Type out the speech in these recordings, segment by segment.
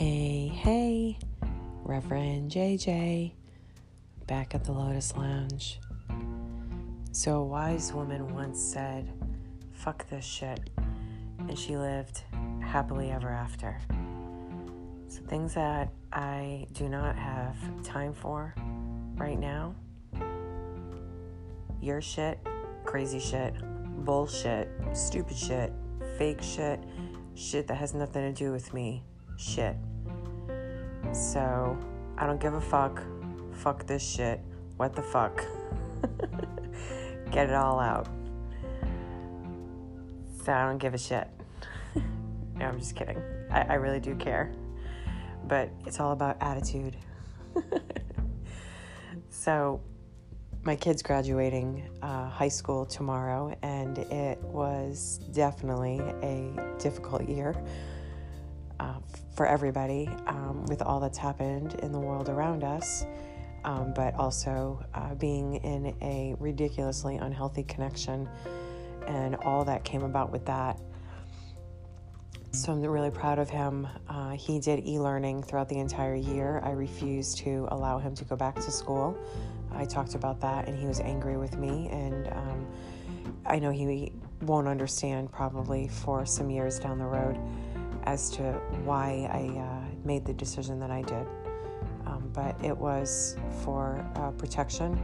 Hey, hey, Reverend JJ, back at the Lotus Lounge. So, a wise woman once said, Fuck this shit. And she lived happily ever after. So, things that I do not have time for right now your shit, crazy shit, bullshit, stupid shit, fake shit, shit that has nothing to do with me, shit. So I don't give a fuck. Fuck this shit. What the fuck? Get it all out. So I don't give a shit. no, I'm just kidding. I, I really do care. But it's all about attitude. so my kid's graduating uh, high school tomorrow, and it was definitely a difficult year uh, for everybody um, with all that's happened in the world around us, um, but also uh, being in a ridiculously unhealthy connection and all that came about with that. So I'm really proud of him. Uh, he did e learning throughout the entire year. I refused to allow him to go back to school. I talked about that and he was angry with me. And um, I know he won't understand probably for some years down the road as to why I uh, made the decision that I did. Um, but it was for uh, protection,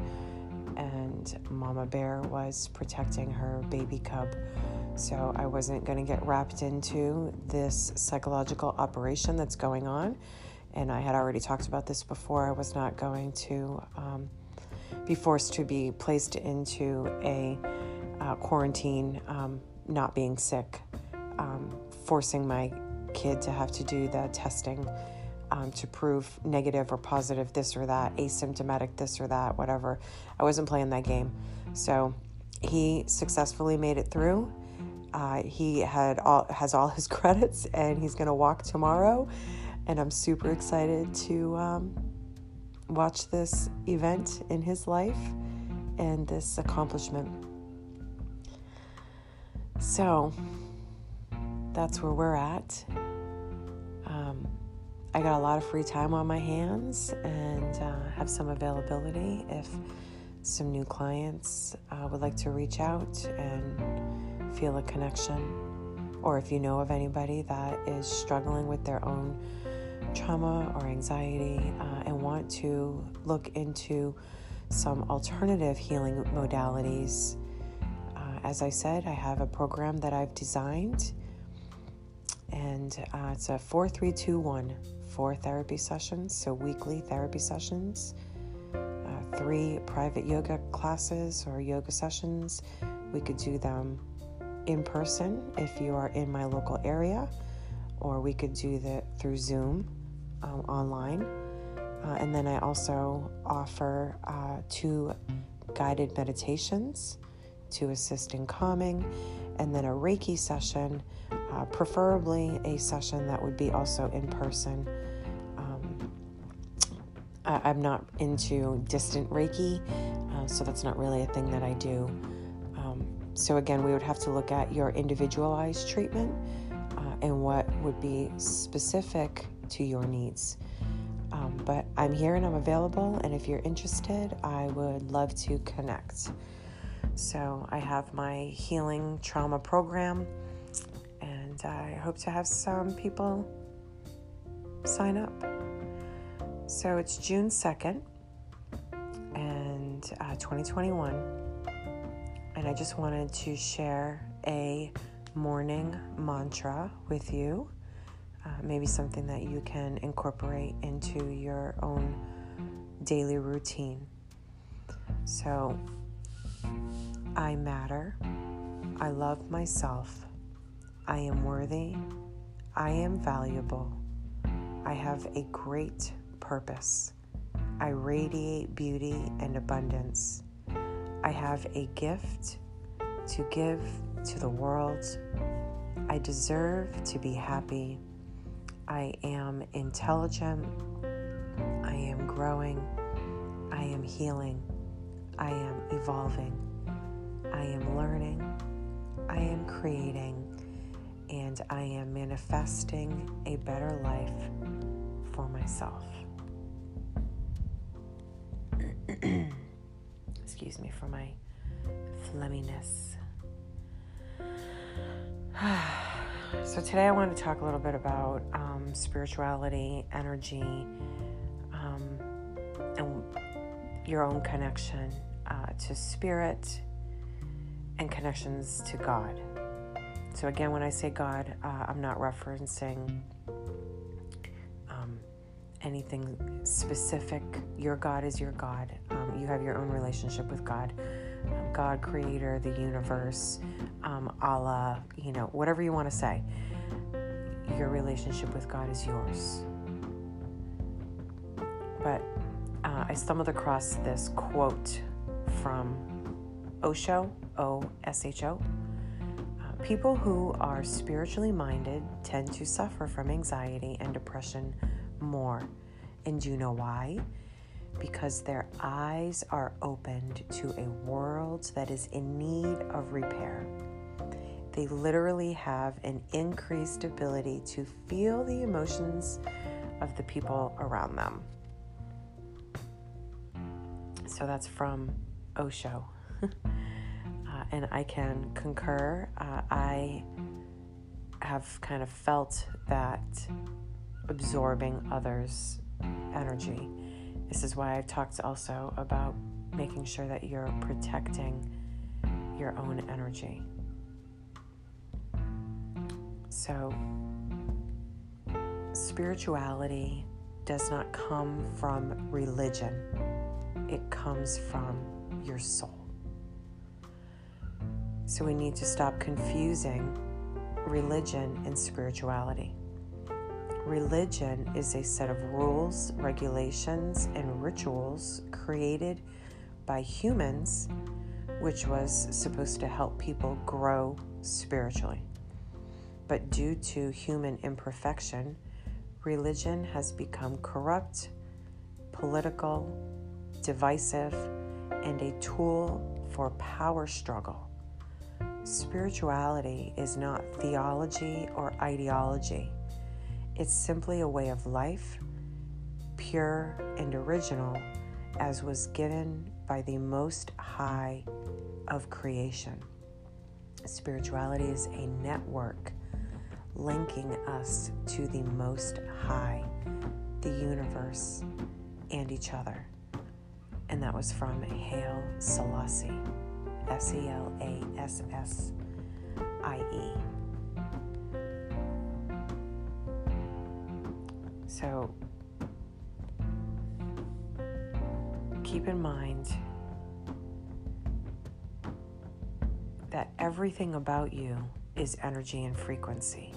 and Mama Bear was protecting her baby cub. So I wasn't going to get wrapped into this psychological operation that's going on. And I had already talked about this before. I was not going to um, be forced to be placed into a uh, quarantine, um, not being sick, um, forcing my kid to have to do the testing um, to prove negative or positive this or that, asymptomatic this or that, whatever. I wasn't playing that game. So he successfully made it through. Uh, he had all has all his credits, and he's going to walk tomorrow. And I'm super excited to um, watch this event in his life and this accomplishment. So that's where we're at. Um, I got a lot of free time on my hands and uh, have some availability if some new clients uh, would like to reach out and feel a connection, or if you know of anybody that is struggling with their own trauma or anxiety uh, and want to look into some alternative healing modalities. Uh, as I said, I have a program that I've designed, and uh, it's a 4321 four therapy sessions, so weekly therapy sessions, uh, three private yoga classes or yoga sessions. We could do them in person if you are in my local area, or we could do that through Zoom um, online. Uh, and then I also offer uh, two guided meditations to assist in calming, and then a Reiki session, uh, preferably a session that would be also in person. Um, I, am not into distant Reiki, uh, so that's not really a thing that I do. Um, so, again, we would have to look at your individualized treatment uh, and what would be specific to your needs. Um, but I'm here and I'm available, and if you're interested, I would love to connect. So, I have my healing trauma program, and I hope to have some people sign up. So, it's June 2nd, and uh, 2021, and I just wanted to share a morning mantra with you uh, maybe something that you can incorporate into your own daily routine. So, I matter. I love myself. I am worthy. I am valuable. I have a great purpose. I radiate beauty and abundance. I have a gift to give to the world. I deserve to be happy. I am intelligent. I am growing. I am healing. I am evolving. I am learning. I am creating. And I am manifesting a better life for myself. Excuse me for my phlegminess. so, today I want to talk a little bit about um, spirituality, energy, um, and your own connection uh, to spirit and connections to God. So, again, when I say God, uh, I'm not referencing um, anything specific. Your God is your God. Um, you have your own relationship with God. Um, God, creator, the universe, um, Allah, you know, whatever you want to say. Your relationship with God is yours. But uh, I stumbled across this quote from Osho, O S H O. Uh, people who are spiritually minded tend to suffer from anxiety and depression more. And do you know why? Because their eyes are opened to a world that is in need of repair. They literally have an increased ability to feel the emotions of the people around them. So that's from Osho. uh, and I can concur. Uh, I have kind of felt that absorbing others' energy. This is why I've talked also about making sure that you're protecting your own energy. So, spirituality does not come from religion, it comes from your soul. So, we need to stop confusing religion and spirituality. Religion is a set of rules, regulations, and rituals created by humans, which was supposed to help people grow spiritually. But due to human imperfection, religion has become corrupt, political, divisive, and a tool for power struggle. Spirituality is not theology or ideology. It's simply a way of life, pure and original, as was given by the Most High of creation. Spirituality is a network linking us to the Most High, the universe, and each other. And that was from Haile Selassie, S E L A S S I E. So keep in mind that everything about you is energy and frequency.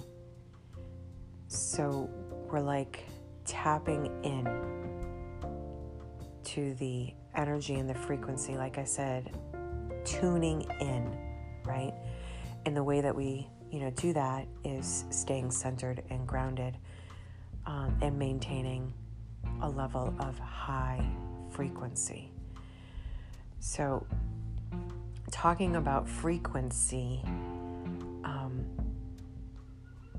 So we're like tapping in to the energy and the frequency, like I said, tuning in, right? And the way that we, you know, do that is staying centered and grounded um, and maintaining a level of high frequency. So, talking about frequency, um,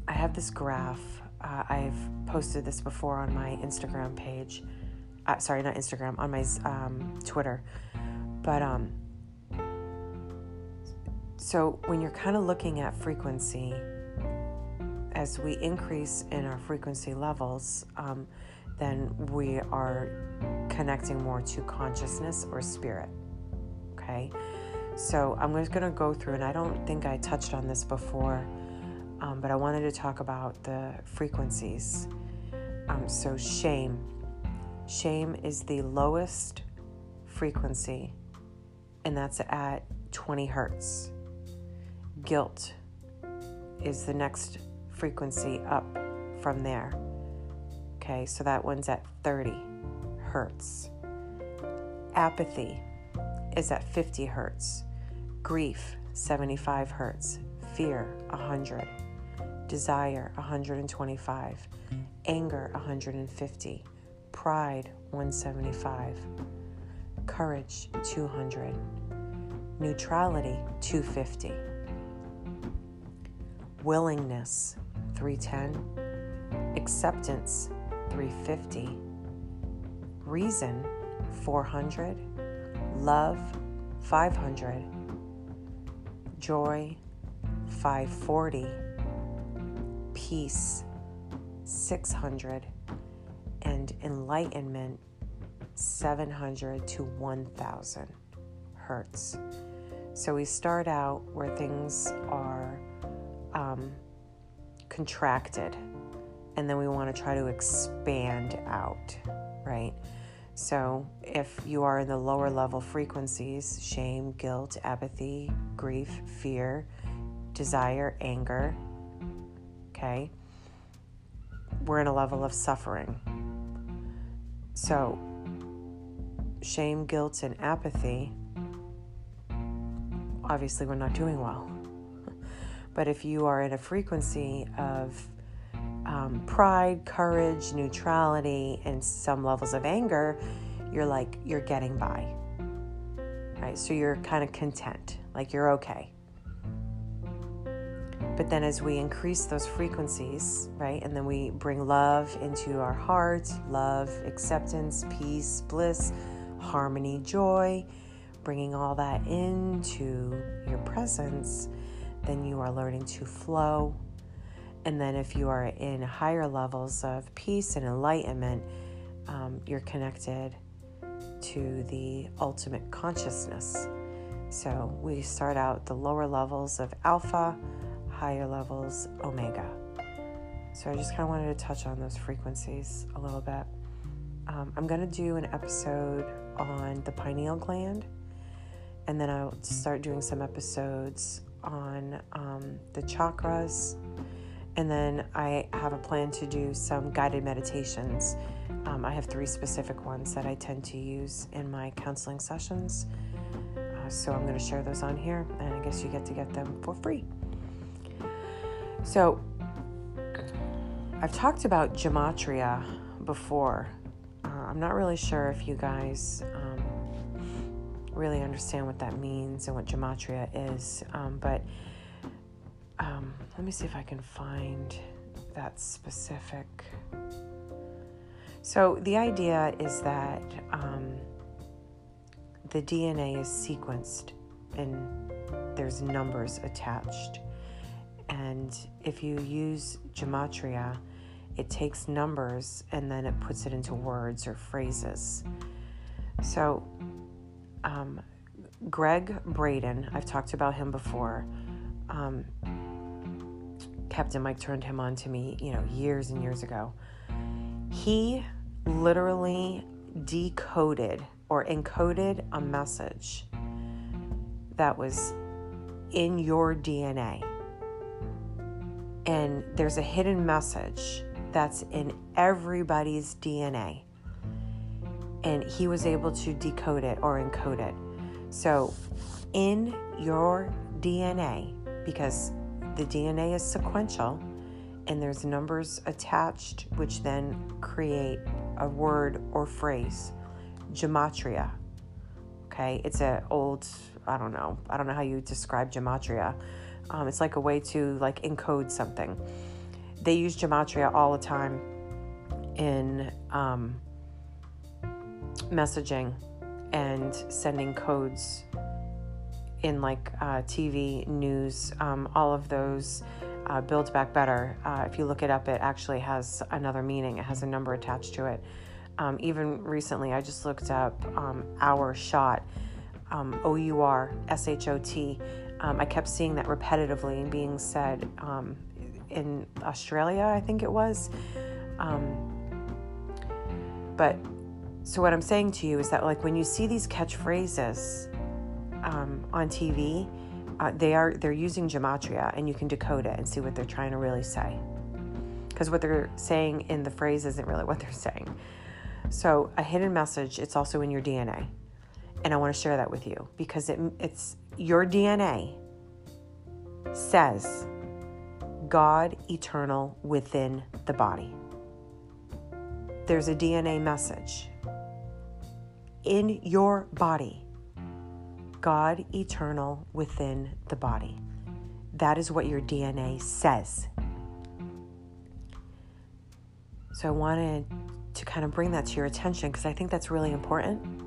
I have this graph. Uh, I've posted this before on my Instagram page. Uh, sorry, not Instagram, on my um, Twitter. But um, so when you're kind of looking at frequency, as we increase in our frequency levels, um, then we are connecting more to consciousness or spirit. Okay, so I'm just going to go through, and I don't think I touched on this before, um, but I wanted to talk about the frequencies. Um, so, shame. Shame is the lowest frequency, and that's at 20 hertz. Guilt is the next frequency up from there. Okay, so that one's at 30 hertz. Apathy is at 50 hertz. Grief, 75 hertz. Fear, 100. Desire, 125. Anger, 150. Pride, 175. Courage, 200. Neutrality, 250. Willingness, 310, acceptance 350, reason 400, love 500, joy 540, peace 600, and enlightenment 700 to 1000 hertz. So we start out where things are um, contracted, and then we want to try to expand out, right? So if you are in the lower level frequencies shame, guilt, apathy, grief, fear, desire, anger okay? We're in a level of suffering. So, shame, guilt, and apathy, obviously, we're not doing well. But if you are in a frequency of um, pride, courage, neutrality, and some levels of anger, you're like, you're getting by. Right? So you're kind of content, like you're okay. But then as we increase those frequencies, right, and then we bring love into our heart love, acceptance, peace, bliss, harmony, joy, bringing all that into your presence, then you are learning to flow. And then if you are in higher levels of peace and enlightenment, um, you're connected to the ultimate consciousness. So we start out the lower levels of alpha higher levels, omega. So I just kind of wanted to touch on those frequencies a little bit. Um, I'm going to do an episode on the pineal gland, and then I'll start doing some episodes on um, the chakras. And then I have a plan to do some guided meditations. Um, I have three specific ones that I tend to use in my counseling sessions. Uh, so I'm going to share those on here, and I guess you get to get them for free. So, I've talked about gematria before. Uh, I'm not really sure if you guys really understand what that means and what gematria is, um, but um, let me see if I can find that specific. So, the idea is that um, the DNA is sequenced and there's numbers attached. And if you use gematria, it takes numbers and then it puts it into words or phrases. So, um, Gregg Braden, I've talked about him before. Um, Captain Mike turned him on to me, you know, years and years ago. He literally decoded or encoded a message that was in your DNA. And there's a hidden message that's in everybody's DNA. And he was able to decode it or encode it. So, in your DNA, because the DNA is sequential and there's numbers attached, which then create a word or phrase, gematria. Okay, it's an old, I don't know, I don't know how you describe gematria um, it's like a way to like encode something. They use gematria all the time in um, messaging and sending codes in like uh, TV, news, um, all of those. Uh, Build Back Better. Uh, if you look it up, it actually has another meaning. It has a number attached to it. Um, even recently, I just looked up um, Our Shot, um, O U R S H O T, um, I kept seeing that repetitively and being said um, in Australia, I think it was. But so what I'm saying to you is that like when you see these catchphrases um, on TV, uh, they are they're using gematria, and you can decode it and see what they're trying to really say. Because what they're saying in the phrase isn't really what they're saying. So a hidden message, it's also in your DNA and I want to share that with you because it, it's your DNA says God eternal within the body. There's a DNA message in your body. God eternal within the body. That is what your DNA says. So I wanted to kind of bring that to your attention because I think that's really important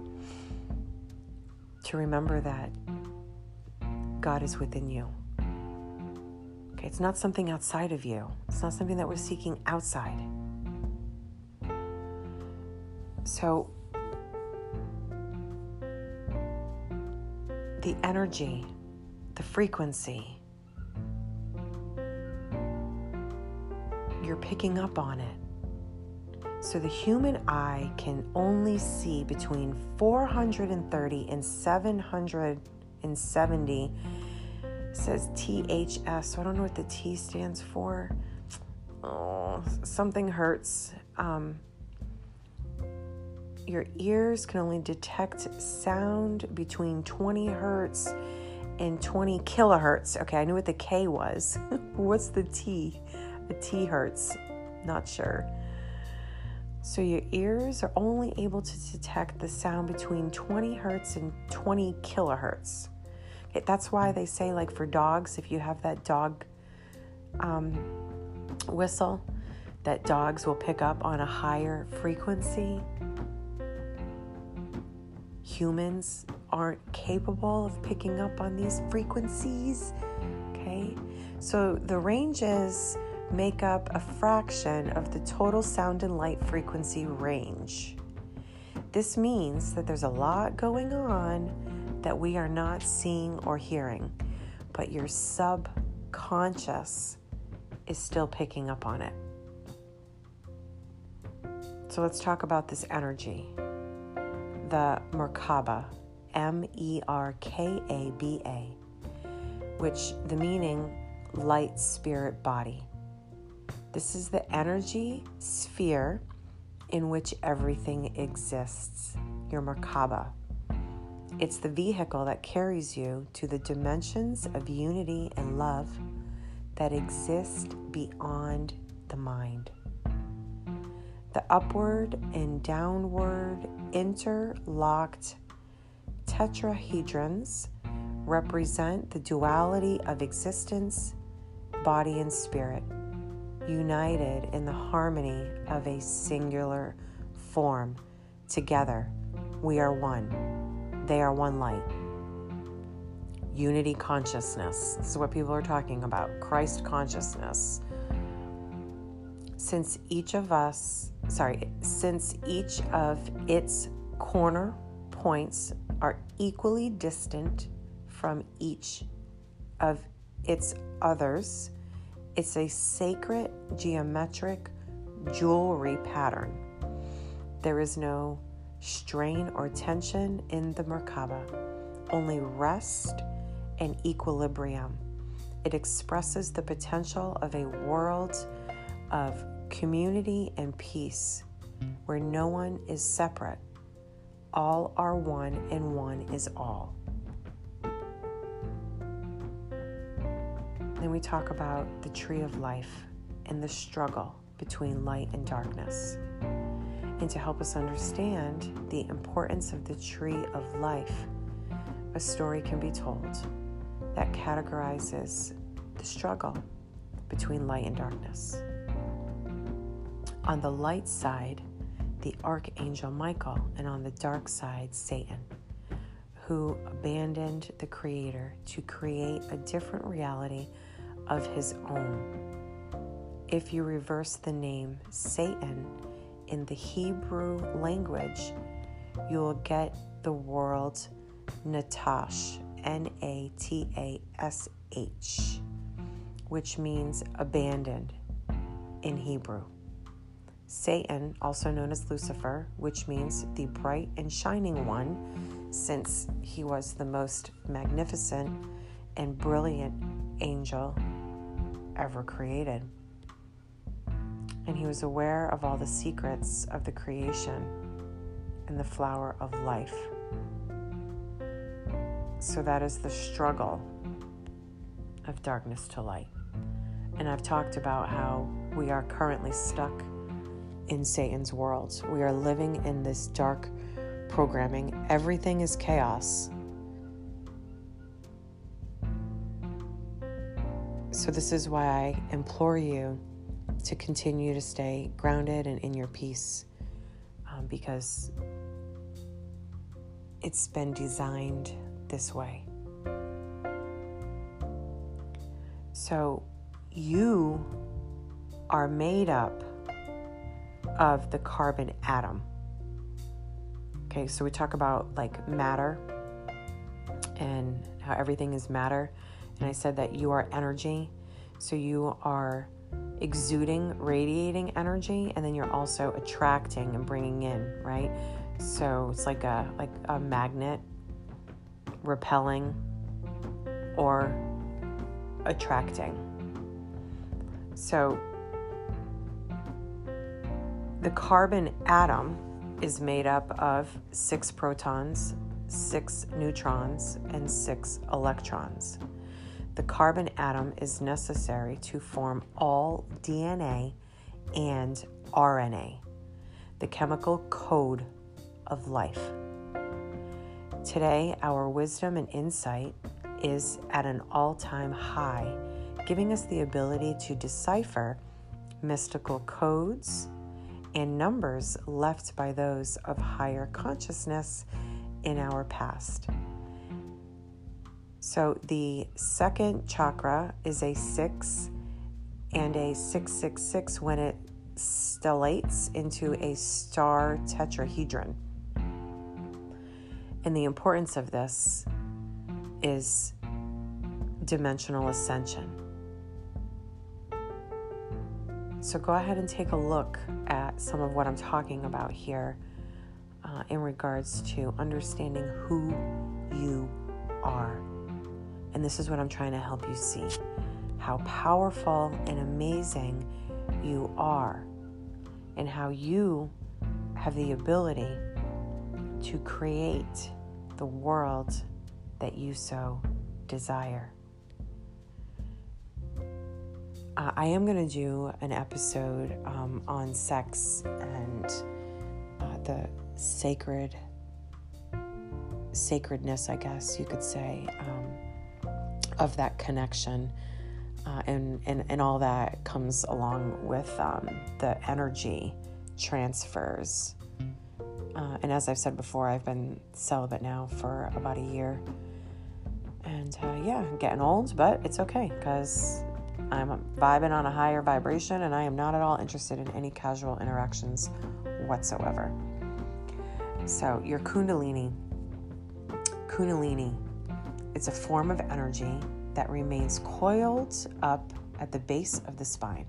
to remember that God is within you. Okay, it's not something outside of you, it's not something that we're seeking outside. So, the energy, the frequency, you're picking up on it. So the human eye can only see between 430 and 770. It says THS, so I don't know what the T stands for. Oh, something hurts. Um, your ears can only detect sound between 20 hertz and 20 kilohertz. Okay, I knew what the K was. What's the T? A T hertz. Not sure. So your ears are only able to detect the sound between 20 hertz and 20 kilohertz. Okay, that's why they say, like for dogs, if you have that dog um, whistle, that dogs will pick up on a higher frequency. Humans aren't capable of picking up on these frequencies. Okay, so the ranges make up a fraction of the total sound and light frequency range. This means that there's a lot going on that we are not seeing or hearing, but your subconscious is still picking up on it. So let's talk about this energy. The Merkaba, M E R K A B A, which the meaning light spirit body. This is the energy sphere in which everything exists, your Merkaba. It's the vehicle that carries you to the dimensions of unity and love that exist beyond the mind. The upward and downward interlocked tetrahedrons represent the duality of existence, body, and spirit united in the harmony of a singular form. Together, we are one. They are one light. Unity consciousness. This is what people are talking about Christ consciousness. Since each of us, sorry, since each of its corner points are equally distant from each of its others, it's a sacred geometric jewelry pattern. There is no strain or tension in the Merkaba, only rest and equilibrium. It expresses the potential of a world of community and peace where no one is separate. All are one, and one is all. Then we talk about the tree of life and the struggle between light and darkness. And to help us understand the importance of the tree of life, a story can be told that categorizes the struggle between light and darkness. On the light side, the archangel Michael, and on the dark side, Satan, who abandoned the Creator to create a different reality of his own. If you reverse the name Satan in the Hebrew language, you will get the word Natash, N A T A S H, which means abandoned in Hebrew. Satan, also known as Lucifer, which means the bright and shining one, since he was the most magnificent and brilliant angel ever created. And he was aware of all the secrets of the creation and the flower of life. So that is the struggle of darkness to light. And I've talked about how we are currently stuck in Satan's world. We are living in this dark programming. Everything is chaos. So, this is why I implore you to continue to stay grounded and in your peace um, because it's been designed this way. So you are made up of the carbon atom. Okay, so we talk about like matter and how everything is matter. And I said that you are energy. So you are exuding, radiating energy, and then you're also attracting and bringing in, right? So it's like a like a magnet repelling or attracting. So the carbon atom is made up of six protons, six neutrons, and six electrons. The carbon atom is necessary to form all DNA and RNA, the chemical code of life. Today, our wisdom and insight is at an all time high, giving us the ability to decipher mystical codes and numbers left by those of higher consciousness in our past. So the second chakra is a six and a 666 when it stellates into a star tetrahedron. And the importance of this is dimensional ascension. So go ahead and take a look at some of what I'm talking about here uh, in regards to understanding who you are. And this is what I'm trying to help you see how powerful and amazing you are, and how you have the ability to create the world that you so desire. Uh, I am going to do an episode um, on sex and uh, the sacred sacredness, I guess you could say. Um, of that connection. Uh, and, and, and all that comes along with um, the energy transfers. Uh, and as I've said before, I've been celibate now for about a year. And uh, yeah, getting old, but it's okay because I'm vibing on a higher vibration and I am not at all interested in any casual interactions whatsoever. So, your Kundalini. Kundalini it's a form of energy that remains coiled up at the base of the spine.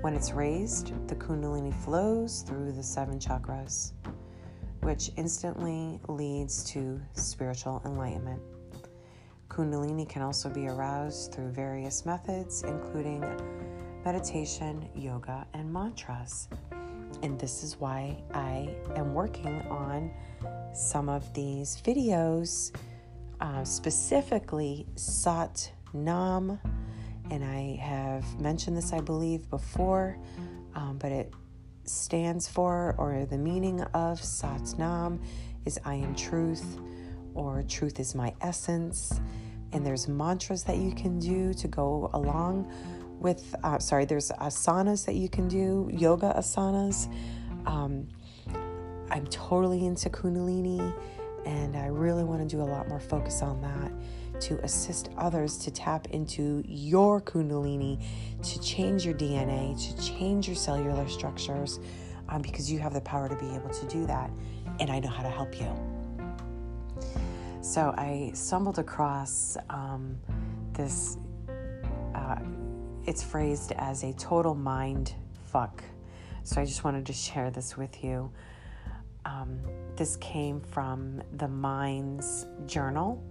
When it's raised, the Kundalini flows through the seven chakras, which instantly leads to spiritual enlightenment. Kundalini can also be aroused through various methods, including meditation, yoga, and mantras. And this is why I am working on some of these videos uh, specifically Sat Nam. And I have mentioned this, I believe, before, um, but it stands for, or the meaning of Sat Nam is I am truth, or truth is my essence. And there's mantras that you can do to go along with, uh, sorry, there's asanas that you can do, yoga asanas. Um, I'm totally into Kundalini. And I really want to do a lot more focus on that to assist others to tap into your Kundalini, to change your DNA, to change your cellular structures, um, because you have the power to be able to do that. And I know how to help you. So I stumbled across um, this, uh, it's phrased as a total mind fuck. So I just wanted to share this with you. Um, this came from the Minds Journal,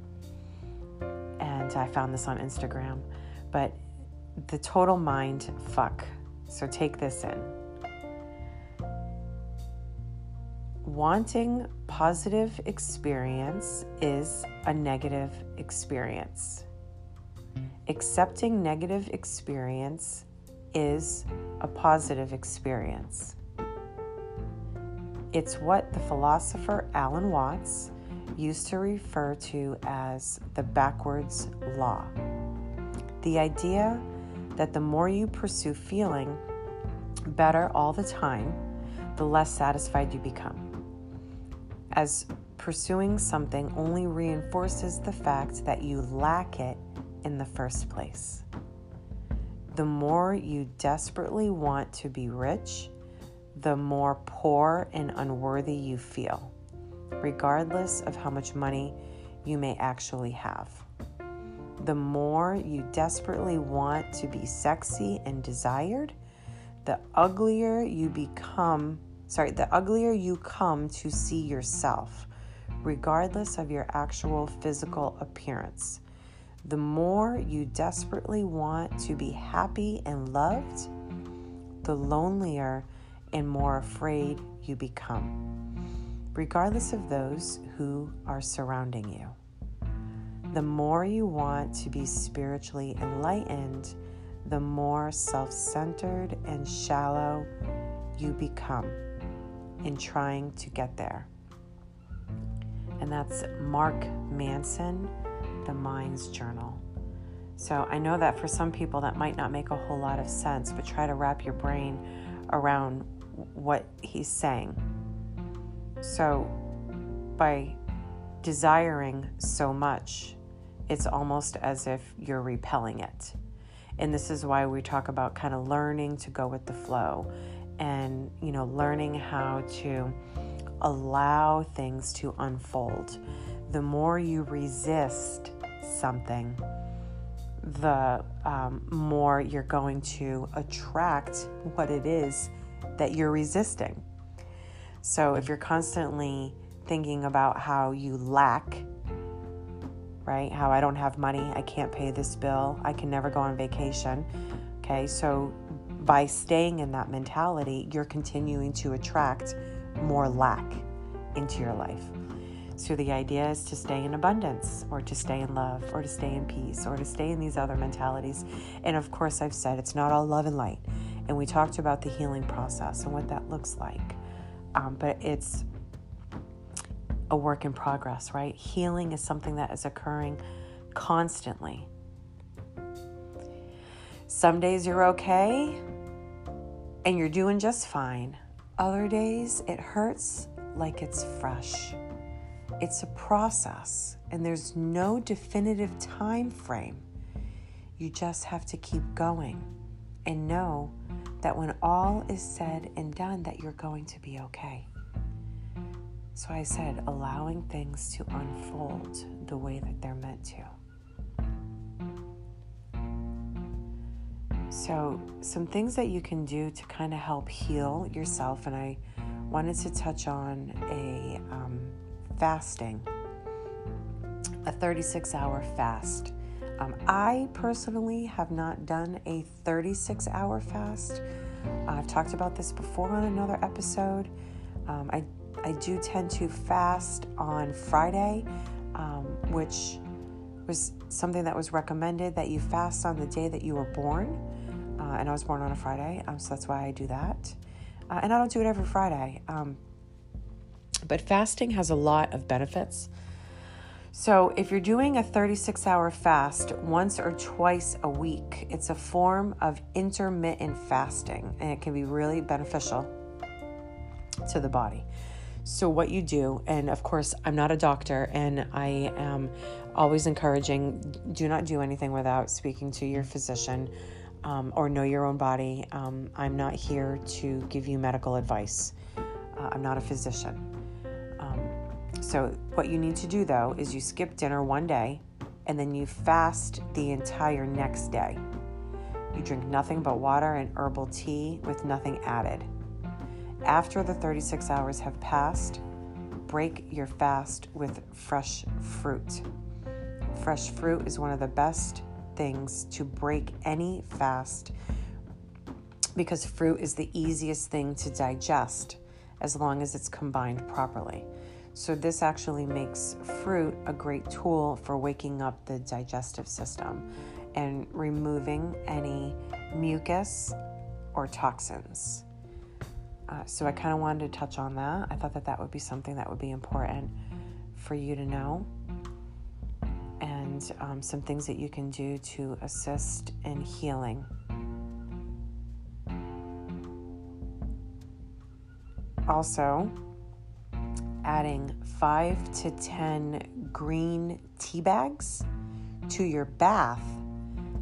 and I found this on Instagram. But the total mind fuck. So take this in. Wanting positive experience is a negative experience. Accepting negative experience is a positive experience. It's what the philosopher Alan Watts used to refer to as the backwards law. The idea that the more you pursue feeling better all the time, the less satisfied you become. As pursuing something only reinforces the fact that you lack it in the first place. The more you desperately want to be rich, the more poor and unworthy you feel, regardless of how much money you may actually have. The more you desperately want to be sexy and desired, the uglier you become, sorry, the uglier you come to see yourself, regardless of your actual physical appearance. The more you desperately want to be happy and loved, the lonelier and more afraid you become, regardless of those who are surrounding you. The more you want to be spiritually enlightened, the more self centered and shallow you become in trying to get there. And that's Mark Manson, The Mind's Journal. So I know that for some people that might not make a whole lot of sense, but try to wrap your brain around what he's saying. So by desiring so much, it's almost as if you're repelling it. And this is why we talk about kind of learning to go with the flow and, you know, learning how to allow things to unfold. The more you resist something, the um, more you're going to attract what it is that you're resisting. So if you're constantly thinking about how you lack right? How I don't have money, I can't pay this bill, I can never go on vacation. Okay, so by staying in that mentality, you're continuing to attract more lack into your life. So the idea is to stay in abundance or to stay in love or to stay in peace or to stay in these other mentalities. And of course, I've said it's not all love and light. And we talked about the healing process and what that looks like. Um, but it's a work in progress, right? Healing is something that is occurring constantly. Some days you're okay and you're doing just fine. Other days it hurts like it's fresh. It's a process and there's no definitive time frame. You just have to keep going and know that when all is said and done that you're going to be okay. So I said, allowing things to unfold the way that they're meant to. So, some things that you can do to kind of help heal yourself, and I wanted to touch on a um, fasting, a 36 hour fast. Um, I personally have not done a 36 hour fast. I've talked about this before on another episode. Um, I I do tend to fast on Friday, um, which was something that was recommended that you fast on the day that you were born. Uh, and I was born on a Friday, um, so that's why I do that. Uh, and I don't do it every Friday. Um, but fasting has a lot of benefits. So, if you're doing a 36 hour fast once or twice a week, it's a form of intermittent fasting and it can be really beneficial to the body. So, what you do, and of course, I'm not a doctor, and I am always encouraging do not do anything without speaking to your physician um, or know your own body. Um, I'm not here to give you medical advice, uh, I'm not a physician. Um, so, what you need to do though is you skip dinner one day and then you fast the entire next day. You drink nothing but water and herbal tea with nothing added. After the 36 hours have passed, break your fast with fresh fruit. Fresh fruit is one of the best things to break any fast because fruit is the easiest thing to digest as long as it's combined properly. So, this actually makes fruit a great tool for waking up the digestive system and removing any mucus or toxins. Uh, so I kind of wanted to touch on that. I thought that that would be something that would be important for you to know, and um, some things that you can do to assist in healing. Also, adding five to 10 green tea bags to your bath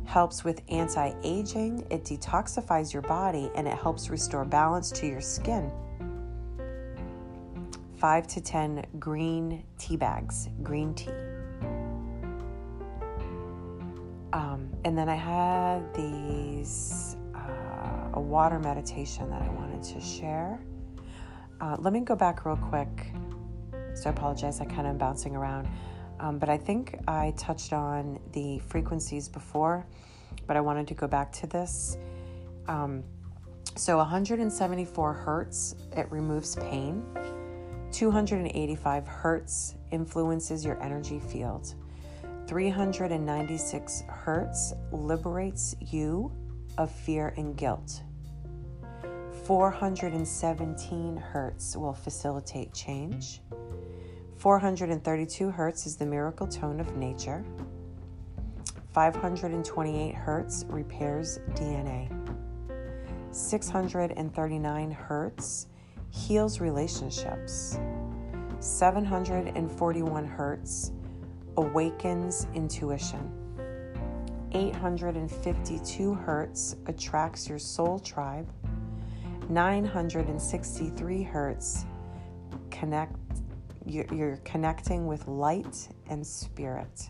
helps with anti aging, it detoxifies your body, and it helps restore balance to your skin. Five to 10 green tea bags, green tea. Um, and then I had these, uh, a water meditation that I wanted to share. Uh, let me go back real quick. So I apologize, I kind of am bouncing around. Um, but I think I touched on the frequencies before, but I wanted to go back to this. Um, so 174 hertz, it removes pain. 285 hertz influences your energy field. 396 hertz liberates you of fear and guilt. 417 hertz will facilitate change. 432 hertz is the miracle tone of nature. 528 hertz repairs DNA. 639 hertz heals relationships. 741 hertz awakens intuition. 852 hertz attracts your soul tribe. 963 hertz connect you're connecting with light and spirit.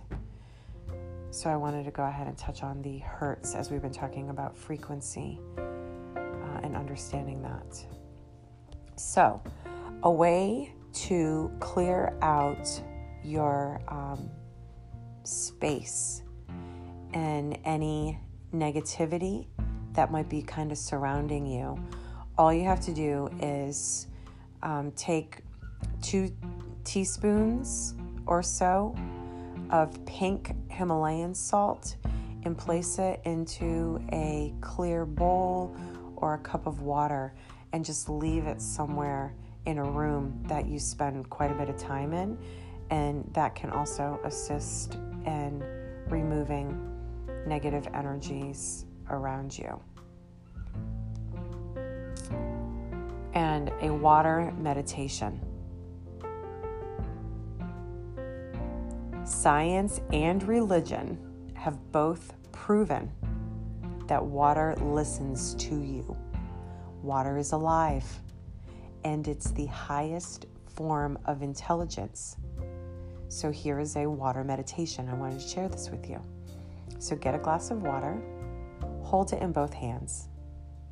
So I wanted to go ahead and touch on the hertz as we've been talking about frequency uh, and understanding that. So, a way to clear out your um, space and any negativity that might be kind of surrounding you, all you have to do is um, take two teaspoons or so of pink Himalayan salt and place it into a clear bowl or a cup of water and just leave it somewhere in a room that you spend quite a bit of time in. And that can also assist in removing negative energies around you. And a water meditation. Science and religion have both proven that water listens to you. Water is alive, and it's the highest form of intelligence. So, here is a water meditation. I wanted to share this with you. So, get a glass of water, hold it in both hands,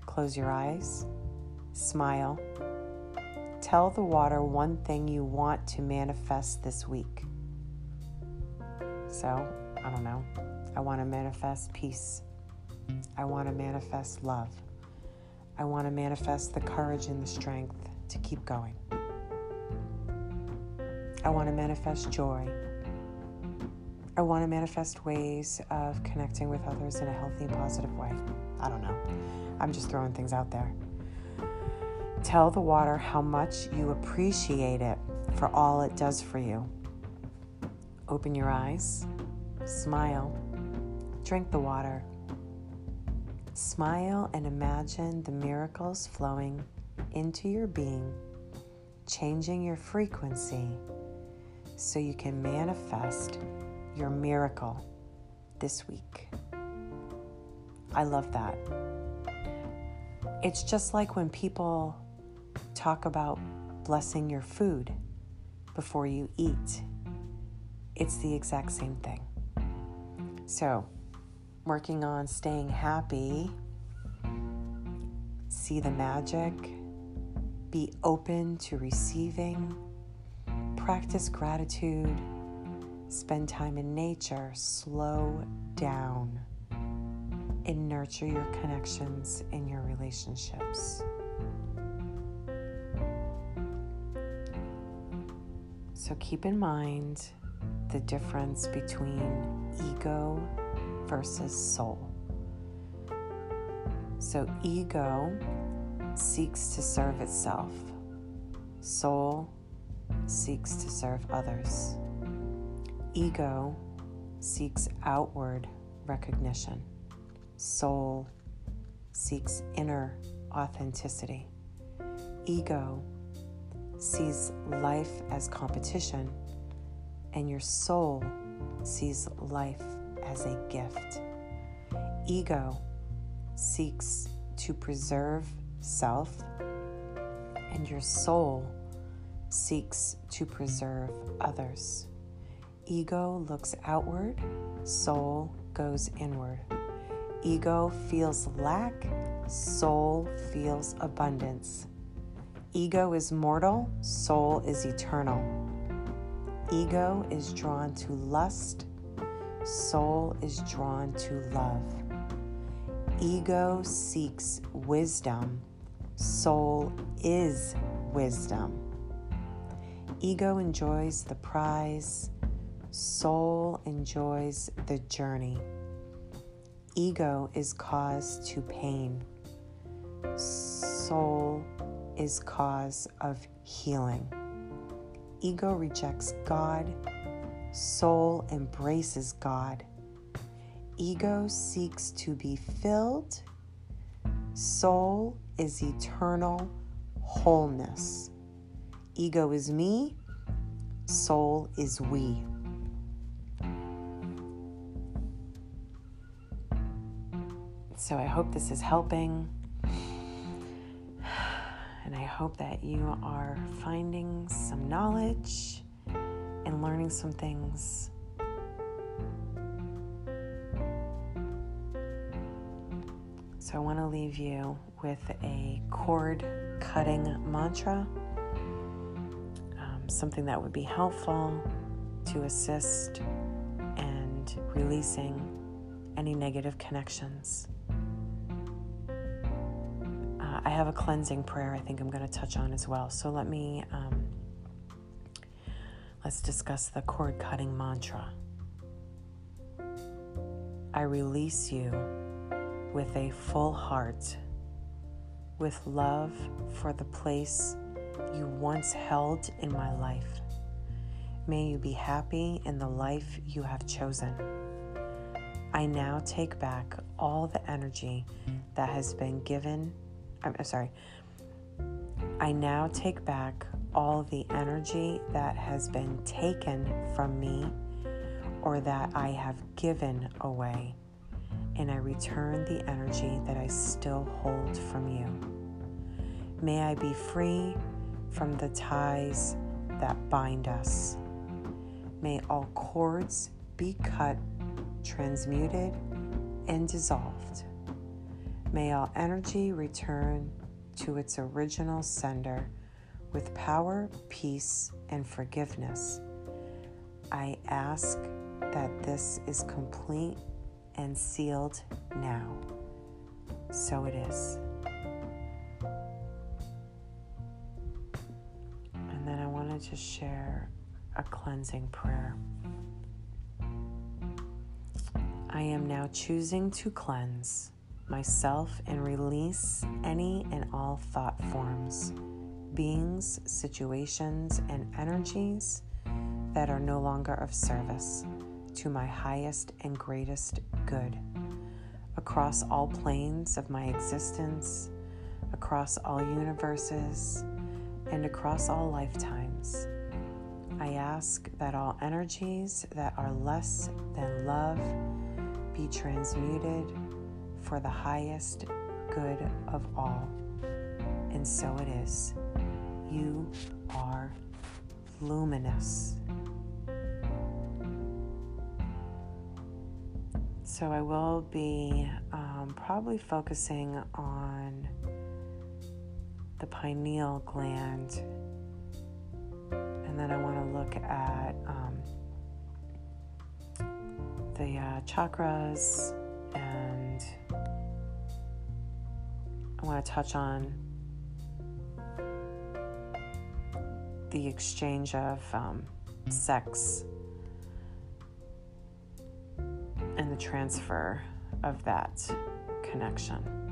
close your eyes, smile. Tell the water one thing you want to manifest this week. So, I don't know. I want to manifest peace. I want to manifest love. I want to manifest the courage and the strength to keep going. I want to manifest joy. I want to manifest ways of connecting with others in a healthy and positive way. I don't know. I'm just throwing things out there. Tell the water how much you appreciate it for all it does for you. Open your eyes, smile, drink the water. Smile and imagine the miracles flowing into your being, changing your frequency so you can manifest your miracle this week. I love that. It's just like when people talk about blessing your food before you eat it's the exact same thing. So, working on staying happy, see the magic, be open to receiving, practice gratitude, spend time in nature, slow down, and nurture your connections in your relationships. So keep in mind the difference between ego versus soul. So, ego seeks to serve itself, soul seeks to serve others. Ego seeks outward recognition, soul seeks inner authenticity. Ego sees life as competition, and your soul sees life as a gift. Ego seeks to preserve self, and your soul seeks to preserve others. Ego looks outward, soul goes inward. Ego feels lack, soul feels abundance. Ego is mortal, soul is eternal. Ego is drawn to lust, soul is drawn to love. Ego seeks wisdom, soul is wisdom. Ego enjoys the prize, soul enjoys the journey. Ego is cause to pain, soul is cause of healing. Ego rejects God, soul embraces God. Ego seeks to be filled, soul is eternal wholeness. Ego is me, soul is we. So I hope this is helping. And I hope that you are finding some knowledge and learning some things. So I want to leave you with a cord cutting mantra, something that would be helpful to assist and releasing any negative connections. I have a cleansing prayer I think I'm going to touch on as well. So let me, um, let's discuss the cord cutting mantra. I release you with a full heart, with love for the place you once held in my life. May you be happy in the life you have chosen. I now take back all the energy that has been given I'm sorry. I now take back all the energy that has been taken from me or that I have given away, and I return the energy that I still hold from you. May I be free from the ties that bind us. May all cords be cut, transmuted, and dissolved. May all energy return to its original sender with power, peace, and forgiveness. I ask that this is complete and sealed now. So it is. To share a cleansing prayer. I am now choosing to cleanse myself and release any and all thought forms, beings, situations, and energies that are no longer of service to my highest and greatest good. Across all planes of my existence, across all universes, and across all lifetimes, I ask that all energies that are less than love be transmuted for the highest good of all. And so it is. You are luminous. So I will be um, probably focusing on the pineal gland. And then I want to look at um, the uh, chakras and I want to touch on the exchange of um, sex and the transfer of that connection.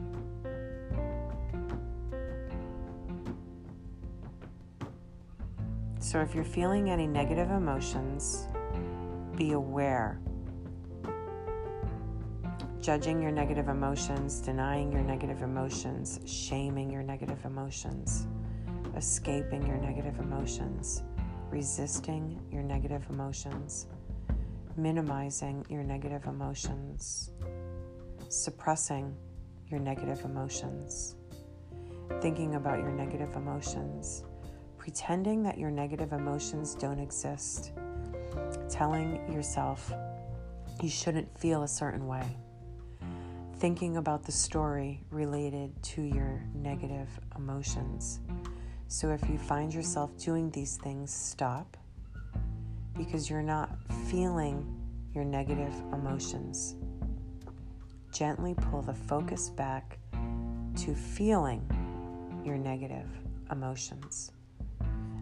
So, if you're feeling any negative emotions, be aware judging your negative emotions, denying your negative emotions, shaming your negative emotions. escaping your negative emotions, resisting your negative emotions, minimizing your negative emotions, suppressing your negative emotions, thinking about your negative emotions, pretending that your negative emotions don't exist, telling yourself you shouldn't feel a certain way, thinking about the story related to your negative emotions. So if you find yourself doing these things, stop because you're not feeling your negative emotions. Gently pull the focus back to feeling your negative emotions.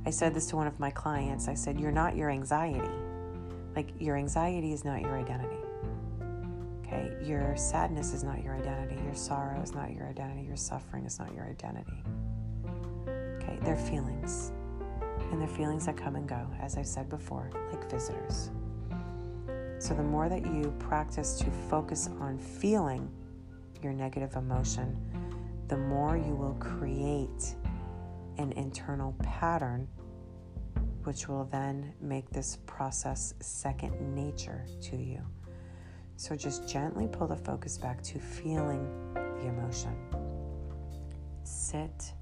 I said this to one of my clients. I said, You're not your anxiety. Like, your anxiety is not your identity. Okay? Your sadness is not your identity. Your sorrow is not your identity. Your suffering is not your identity. Okay? They're feelings. And they're feelings that come and go, as I've said before, like visitors. So, the more that you practice to focus on feeling your negative emotion, the more you will create an internal pattern, which will then make this process second nature to you. So just gently pull the focus back to feeling the emotion. Sit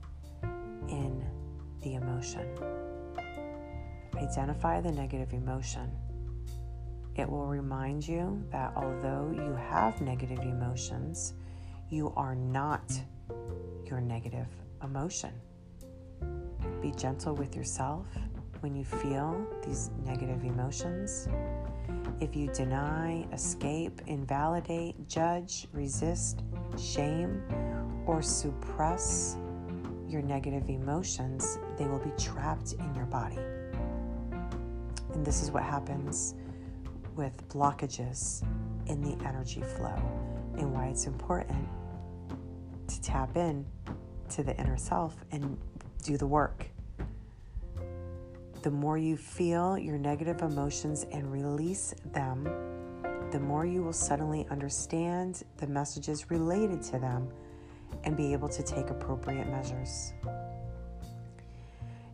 in the emotion. Identify the negative emotion. It will remind you that although you have negative emotions, you are not your negative emotion. Be gentle with yourself when you feel these negative emotions. If you deny, escape, invalidate, judge, resist, shame, or suppress your negative emotions, they will be trapped in your body. And this is what happens with blockages in the energy flow and why it's important to tap in to the inner self and do the work. The more you feel your negative emotions and release them, the more you will suddenly understand the messages related to them and be able to take appropriate measures.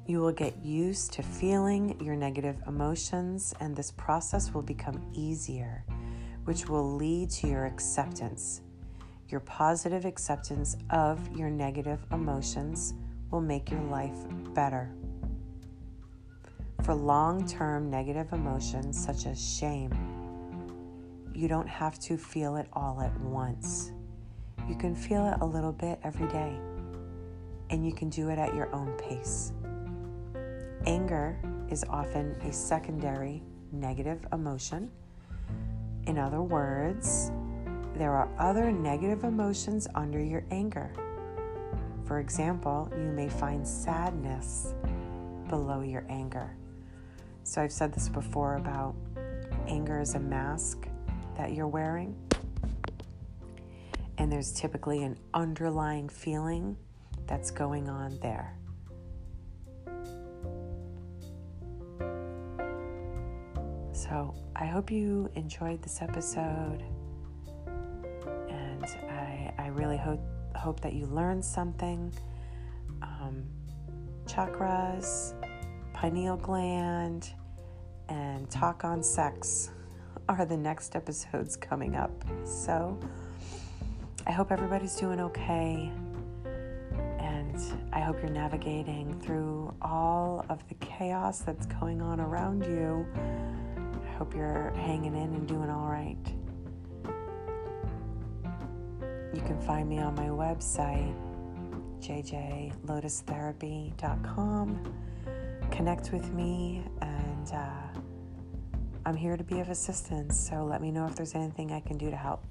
You will get used to feeling your negative emotions, and this process will become easier, which will lead to your acceptance. Your positive acceptance of your negative emotions will make your life better. For long term negative emotions such as shame, you don't have to feel it all at once. You can feel it a little bit every day, and you can do it at your own pace. Anger is often a secondary negative emotion. In other words, there are other negative emotions under your anger. For example, you may find sadness below your anger. So, I've said this before about anger is a mask that you're wearing, and there's typically an underlying feeling that's going on there. So, I hope you enjoyed this episode, and I, I really hope hope that you learned something. Um, chakras, pineal gland, and talk on sex are the next episodes coming up. So I hope everybody's doing okay. And I hope you're navigating through all of the chaos that's going on around you. I hope you're hanging in and doing all right. You can find me on my website, jjlotustherapy.com. Connect with me, and uh, I'm here to be of assistance. So let me know if there's anything I can do to help.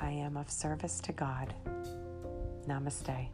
I am of service to God. Namaste.